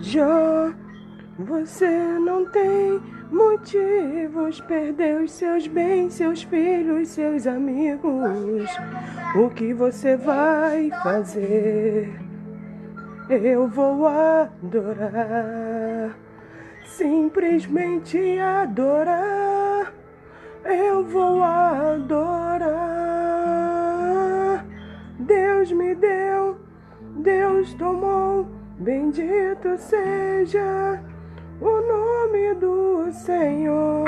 Jó, você não tem motivos, perdeu seus bens, seus filhos, seus amigos. O que você vai fazer? Eu vou adorar, simplesmente adorar. Eu vou adorar. Deus me deu, Deus tomou. Bendito seja o nome do Senhor.